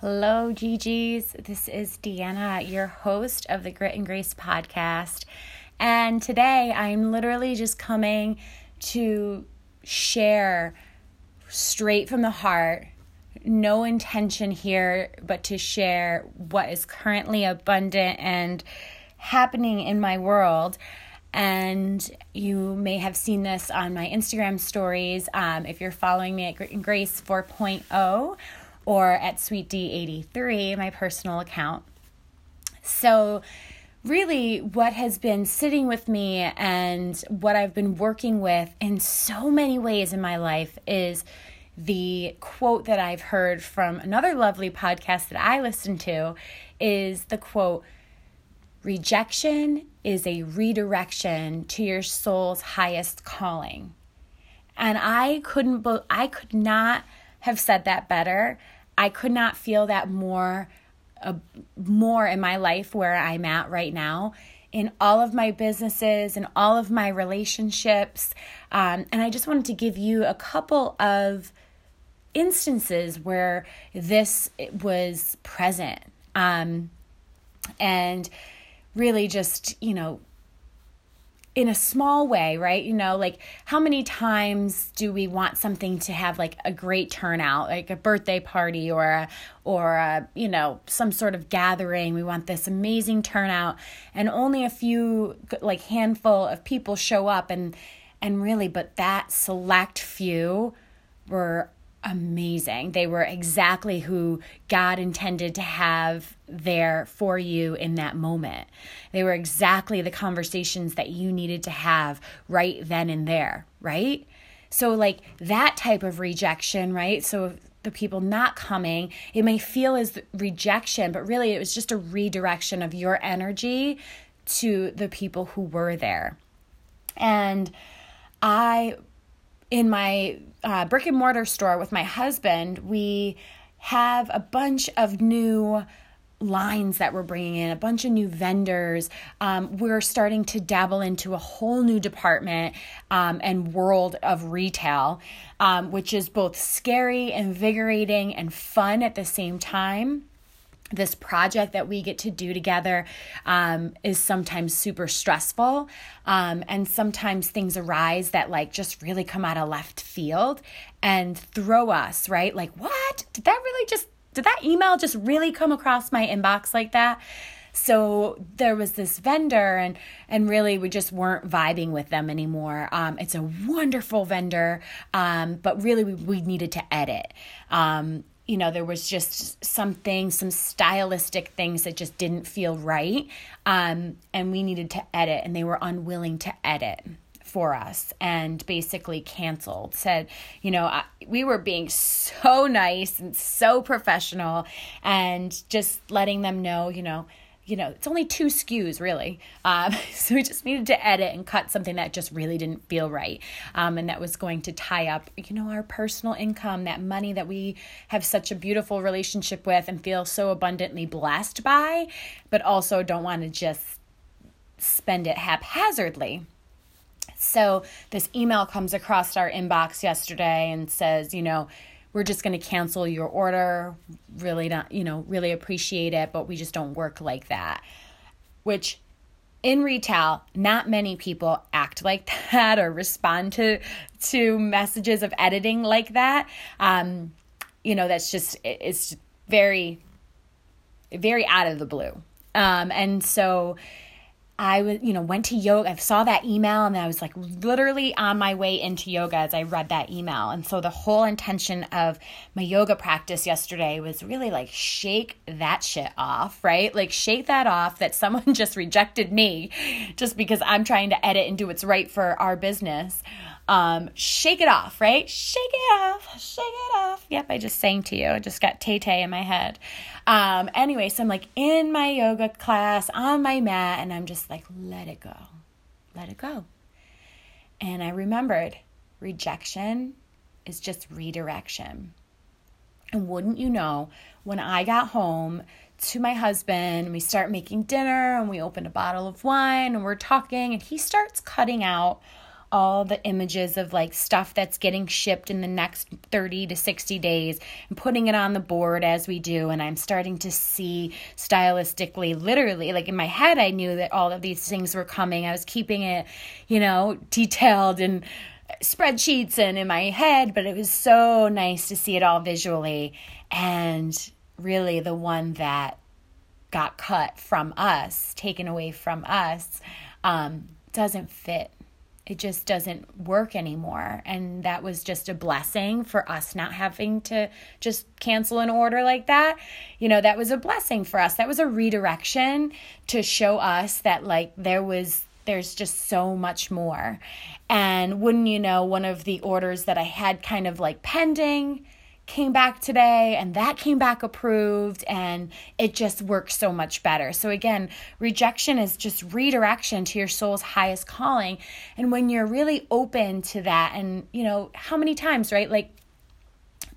Hello, GGs. This is Deanna, your host of the Grit and Grace podcast. And today I'm literally just coming to share straight from the heart, no intention here, but to share what is currently abundant and happening in my world. And you may have seen this on my Instagram stories um, if you're following me at Grit and Grace 4.0 or at Sweet D83, my personal account. So, really, what has been sitting with me and what I've been working with in so many ways in my life is the quote that I've heard from another lovely podcast that I listen to is the quote rejection is a redirection to your soul's highest calling. And I couldn't I could not have said that better. I could not feel that more uh, more in my life where I'm at right now in all of my businesses and all of my relationships. Um, and I just wanted to give you a couple of instances where this was present. Um, and really just, you know, in a small way, right? You know, like how many times do we want something to have like a great turnout, like a birthday party or a, or a, you know, some sort of gathering. We want this amazing turnout and only a few like handful of people show up and and really but that select few were amazing. They were exactly who God intended to have there for you in that moment. They were exactly the conversations that you needed to have right then and there, right? So, like that type of rejection, right? So, the people not coming, it may feel as rejection, but really it was just a redirection of your energy to the people who were there. And I in my uh, brick and mortar store with my husband, we have a bunch of new lines that we're bringing in, a bunch of new vendors. Um, we're starting to dabble into a whole new department um, and world of retail, um, which is both scary, invigorating, and fun at the same time this project that we get to do together um, is sometimes super stressful um, and sometimes things arise that like just really come out of left field and throw us right? Like what? Did that really just did that email just really come across my inbox like that? So there was this vendor and and really we just weren't vibing with them anymore. Um, it's a wonderful vendor um, but really we, we needed to edit. Um, you know, there was just something, some stylistic things that just didn't feel right. Um, and we needed to edit, and they were unwilling to edit for us and basically canceled. Said, you know, I, we were being so nice and so professional and just letting them know, you know, you know, it's only two SKUs really. Um, so we just needed to edit and cut something that just really didn't feel right. Um, and that was going to tie up, you know, our personal income, that money that we have such a beautiful relationship with and feel so abundantly blessed by, but also don't want to just spend it haphazardly. So this email comes across our inbox yesterday and says, you know, we're just going to cancel your order. Really not, you know, really appreciate it, but we just don't work like that. Which in retail, not many people act like that or respond to to messages of editing like that. Um, you know, that's just it's very very out of the blue. Um, and so I was, you know, went to yoga. I saw that email and I was like literally on my way into yoga as I read that email. And so the whole intention of my yoga practice yesterday was really like shake that shit off, right? Like shake that off that someone just rejected me just because I'm trying to edit and do what's right for our business um, shake it off, right? Shake it off, shake it off. Yep, I just sang to you. I just got Tay Tay in my head. Um, anyway, so I'm like in my yoga class on my mat, and I'm just like, let it go, let it go. And I remembered rejection is just redirection. And wouldn't you know, when I got home to my husband, we start making dinner and we open a bottle of wine and we're talking, and he starts cutting out all the images of like stuff that's getting shipped in the next 30 to 60 days and putting it on the board as we do. And I'm starting to see stylistically, literally, like in my head, I knew that all of these things were coming. I was keeping it, you know, detailed and spreadsheets and in my head, but it was so nice to see it all visually. And really, the one that got cut from us, taken away from us, um, doesn't fit. It just doesn't work anymore. And that was just a blessing for us not having to just cancel an order like that. You know, that was a blessing for us. That was a redirection to show us that, like, there was there's just so much more. And wouldn't you know, one of the orders that I had kind of like pending came back today and that came back approved and it just works so much better. So again, rejection is just redirection to your soul's highest calling. And when you're really open to that and you know, how many times, right? Like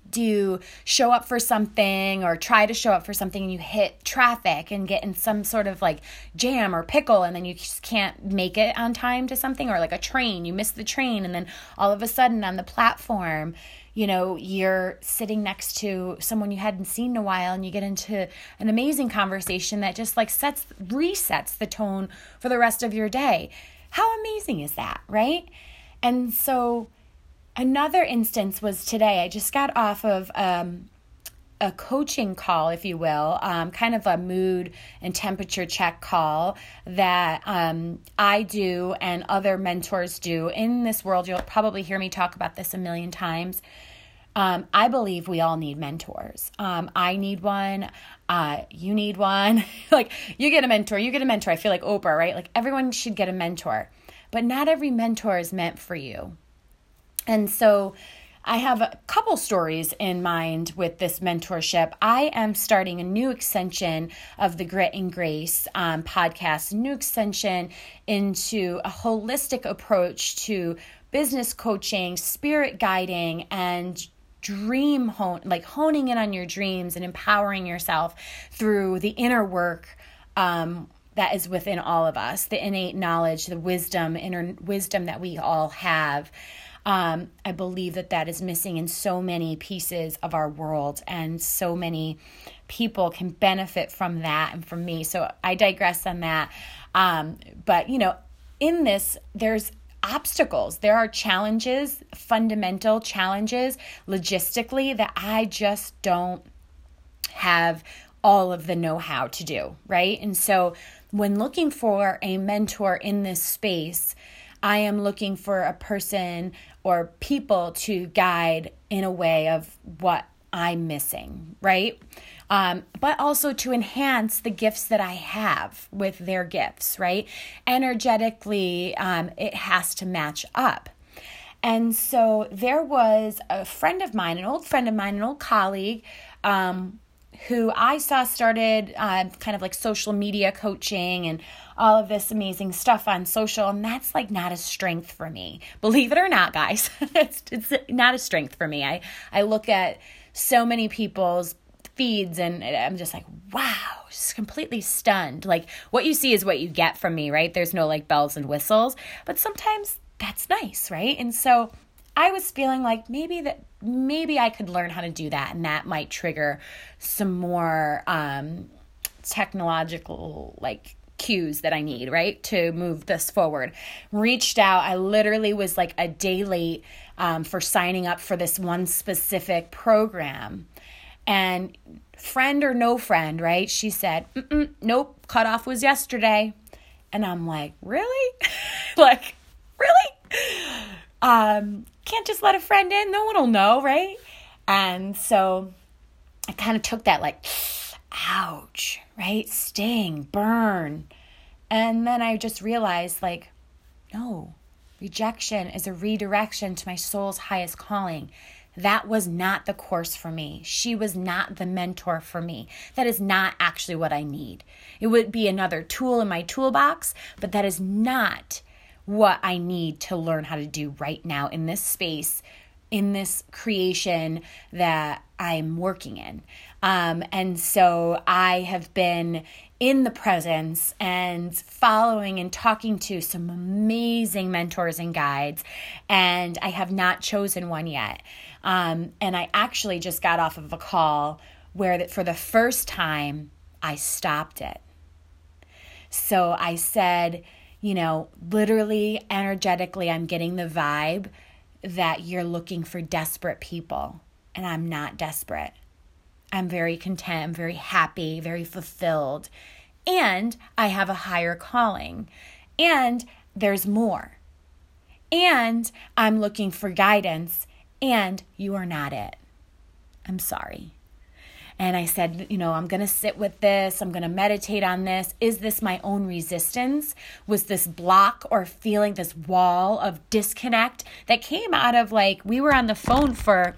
do you show up for something or try to show up for something and you hit traffic and get in some sort of like jam or pickle and then you just can't make it on time to something or like a train you miss the train and then all of a sudden on the platform you know you're sitting next to someone you hadn't seen in a while and you get into an amazing conversation that just like sets resets the tone for the rest of your day how amazing is that right and so Another instance was today. I just got off of um, a coaching call, if you will, um, kind of a mood and temperature check call that um, I do and other mentors do in this world. You'll probably hear me talk about this a million times. Um, I believe we all need mentors. Um, I need one. Uh, you need one. like, you get a mentor, you get a mentor. I feel like Oprah, right? Like, everyone should get a mentor. But not every mentor is meant for you. And so I have a couple stories in mind with this mentorship. I am starting a new extension of the Grit and Grace um, podcast, new extension into a holistic approach to business coaching, spirit guiding, and dream hone like honing in on your dreams and empowering yourself through the inner work um, that is within all of us the innate knowledge the wisdom inner wisdom that we all have um, I believe that that is missing in so many pieces of our world, and so many people can benefit from that and from me. So I digress on that. Um, but, you know, in this, there's obstacles. There are challenges, fundamental challenges logistically that I just don't have all of the know how to do, right? And so when looking for a mentor in this space, I am looking for a person or people to guide in a way of what I'm missing, right? Um, but also to enhance the gifts that I have with their gifts, right? Energetically, um, it has to match up. And so there was a friend of mine, an old friend of mine, an old colleague, um, who I saw started uh, kind of like social media coaching and all of this amazing stuff on social. And that's like not a strength for me. Believe it or not, guys, it's, it's not a strength for me. I, I look at so many people's feeds and I'm just like, wow, just completely stunned. Like what you see is what you get from me, right? There's no like bells and whistles, but sometimes that's nice, right? And so I was feeling like maybe that maybe I could learn how to do that and that might trigger some more um technological like cues that I need, right, to move this forward. Reached out. I literally was like a day late um, for signing up for this one specific program. And friend or no friend, right? She said, nope, cutoff was yesterday. And I'm like, really? like, really? Um, can't just let a friend in. No one will know, right? And so I kind of took that like, ouch, right? Sting, burn. And then I just realized, like, no, rejection is a redirection to my soul's highest calling. That was not the course for me. She was not the mentor for me. That is not actually what I need. It would be another tool in my toolbox, but that is not what I need to learn how to do right now in this space in this creation that I'm working in. Um, and so I have been in the presence and following and talking to some amazing mentors and guides, and I have not chosen one yet. Um, and I actually just got off of a call where, for the first time, I stopped it. So I said, you know, literally, energetically, I'm getting the vibe that you're looking for desperate people, and I'm not desperate. I'm very content, I'm very happy, very fulfilled, and I have a higher calling, and there's more. And I'm looking for guidance, and you are not it. I'm sorry. And I said, you know, I'm going to sit with this. I'm going to meditate on this. Is this my own resistance? Was this block or feeling this wall of disconnect that came out of like, we were on the phone for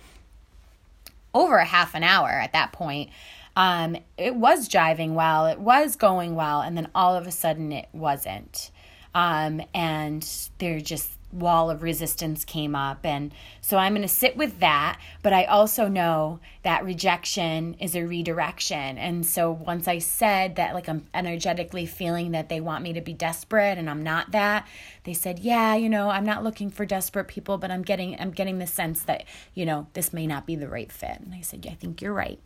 over a half an hour at that point. Um, it was jiving well, it was going well, and then all of a sudden it wasn't. Um, and there just wall of resistance came up. And so i'm going to sit with that but i also know that rejection is a redirection. And so once i said that like i'm energetically feeling that they want me to be desperate and i'm not that they said yeah you know i'm not looking for desperate people but i'm getting i'm getting the sense that you know this may not be the right fit. And i said yeah i think you're right.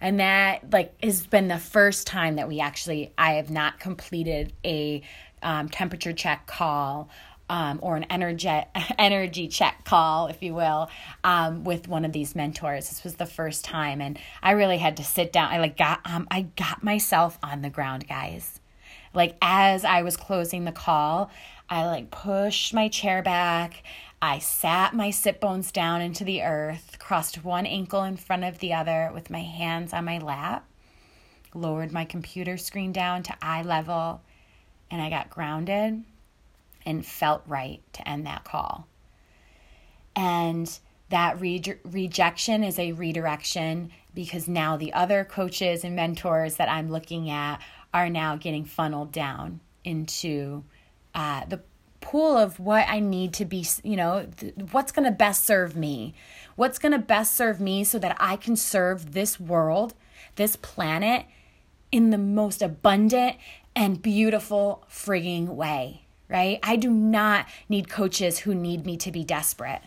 And that like has been the first time that we actually i have not completed a um, temperature check call um, or an energy energy check call, if you will, um, with one of these mentors. This was the first time, and I really had to sit down. I like got um, I got myself on the ground, guys. Like as I was closing the call, I like pushed my chair back. I sat my sit bones down into the earth, crossed one ankle in front of the other with my hands on my lap, lowered my computer screen down to eye level, and I got grounded and felt right to end that call. And that re- rejection is a redirection because now the other coaches and mentors that I'm looking at are now getting funneled down into uh, the pool of what I need to be, you know, th- what's going to best serve me. What's going to best serve me so that I can serve this world, this planet, in the most abundant and beautiful frigging way right? I do not need coaches who need me to be desperate.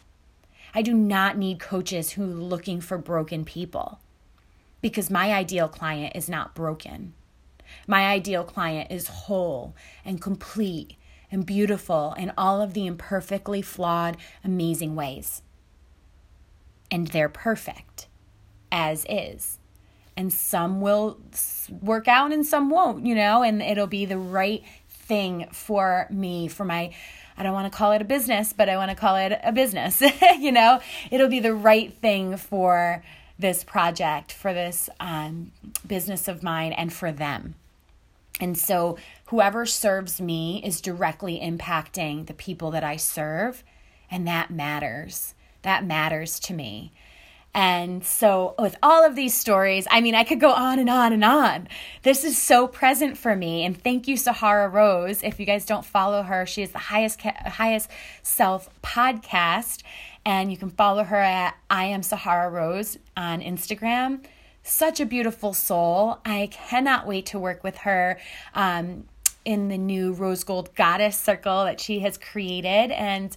I do not need coaches who are looking for broken people because my ideal client is not broken. My ideal client is whole and complete and beautiful in all of the imperfectly flawed, amazing ways. And they're perfect as is. And some will work out and some won't, you know, and it'll be the right thing for me, for my I don't want to call it a business, but I want to call it a business. you know, it'll be the right thing for this project, for this um, business of mine, and for them. And so, whoever serves me is directly impacting the people that I serve, and that matters. That matters to me. And so, with all of these stories, I mean, I could go on and on and on. This is so present for me. And thank you, Sahara Rose. If you guys don't follow her, she is the highest highest self podcast, and you can follow her at I am Sahara Rose on Instagram. Such a beautiful soul. I cannot wait to work with her. Um, in the new rose gold goddess circle that she has created and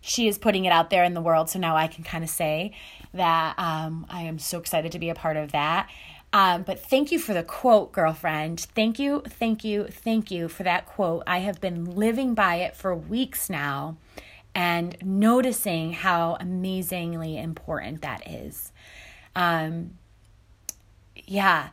she is putting it out there in the world so now i can kind of say that um, I am so excited to be a part of that. Um, but thank you for the quote, girlfriend. Thank you, thank you, thank you for that quote. I have been living by it for weeks now and noticing how amazingly important that is. Um, yeah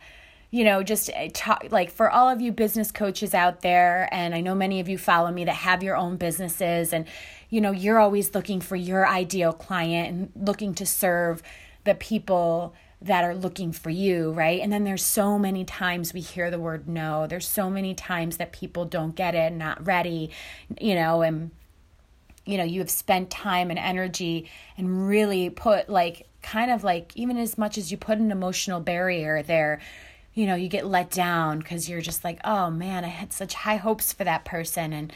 you know, just uh, talk like for all of you business coaches out there, and I know many of you follow me that have your own businesses, and you know, you're always looking for your ideal client and looking to serve the people that are looking for you, right? And then there's so many times we hear the word no. There's so many times that people don't get it, not ready, you know, and you know, you have spent time and energy and really put like kind of like even as much as you put an emotional barrier there you know, you get let down because you're just like, oh man, I had such high hopes for that person. And,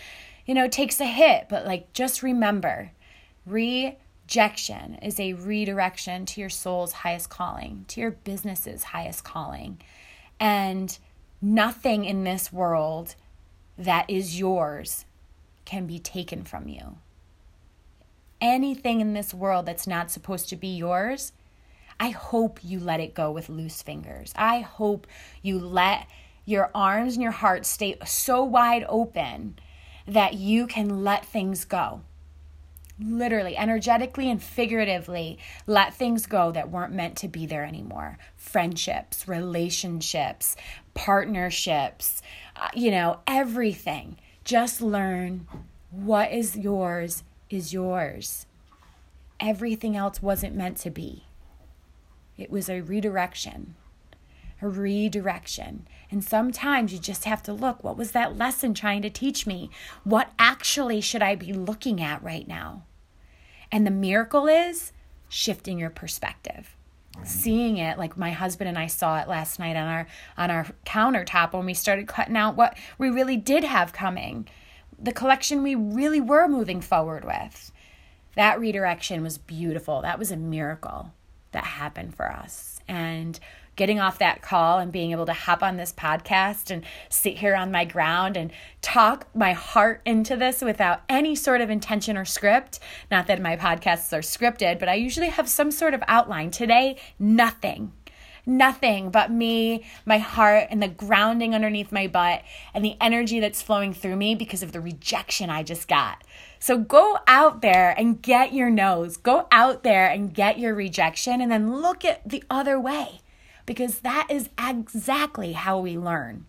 you know, it takes a hit, but like just remember rejection is a redirection to your soul's highest calling, to your business's highest calling. And nothing in this world that is yours can be taken from you. Anything in this world that's not supposed to be yours, I hope you let it go with loose fingers. I hope you let your arms and your heart stay so wide open that you can let things go. Literally, energetically, and figuratively, let things go that weren't meant to be there anymore. Friendships, relationships, partnerships, uh, you know, everything. Just learn what is yours is yours. Everything else wasn't meant to be. It was a redirection a redirection. And sometimes you just have to look what was that lesson trying to teach me? What actually should I be looking at right now? And the miracle is shifting your perspective. Seeing it like my husband and I saw it last night on our on our countertop when we started cutting out what we really did have coming. The collection we really were moving forward with. That redirection was beautiful. That was a miracle that happened for us. And getting off that call and being able to hop on this podcast and sit here on my ground and talk my heart into this without any sort of intention or script. Not that my podcasts are scripted, but I usually have some sort of outline. Today, nothing. Nothing but me, my heart, and the grounding underneath my butt, and the energy that's flowing through me because of the rejection I just got. So go out there and get your noes. Go out there and get your rejection, and then look at the other way because that is exactly how we learn.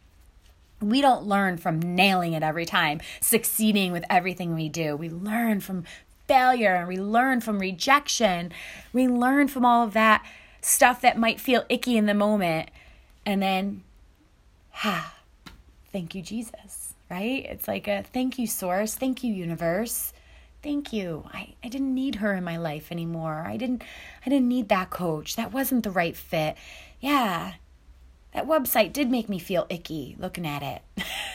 We don't learn from nailing it every time, succeeding with everything we do. We learn from failure and we learn from rejection. We learn from all of that stuff that might feel icky in the moment. And then, ha, ah, thank you, Jesus, right? It's like a thank you, source. Thank you, universe thank you I, I didn't need her in my life anymore i didn't i didn't need that coach that wasn't the right fit yeah, that website did make me feel icky looking at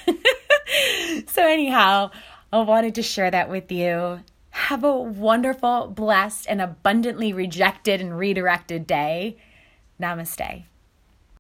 it. so, anyhow, I wanted to share that with you. Have a wonderful, blessed, and abundantly rejected and redirected day. Namaste.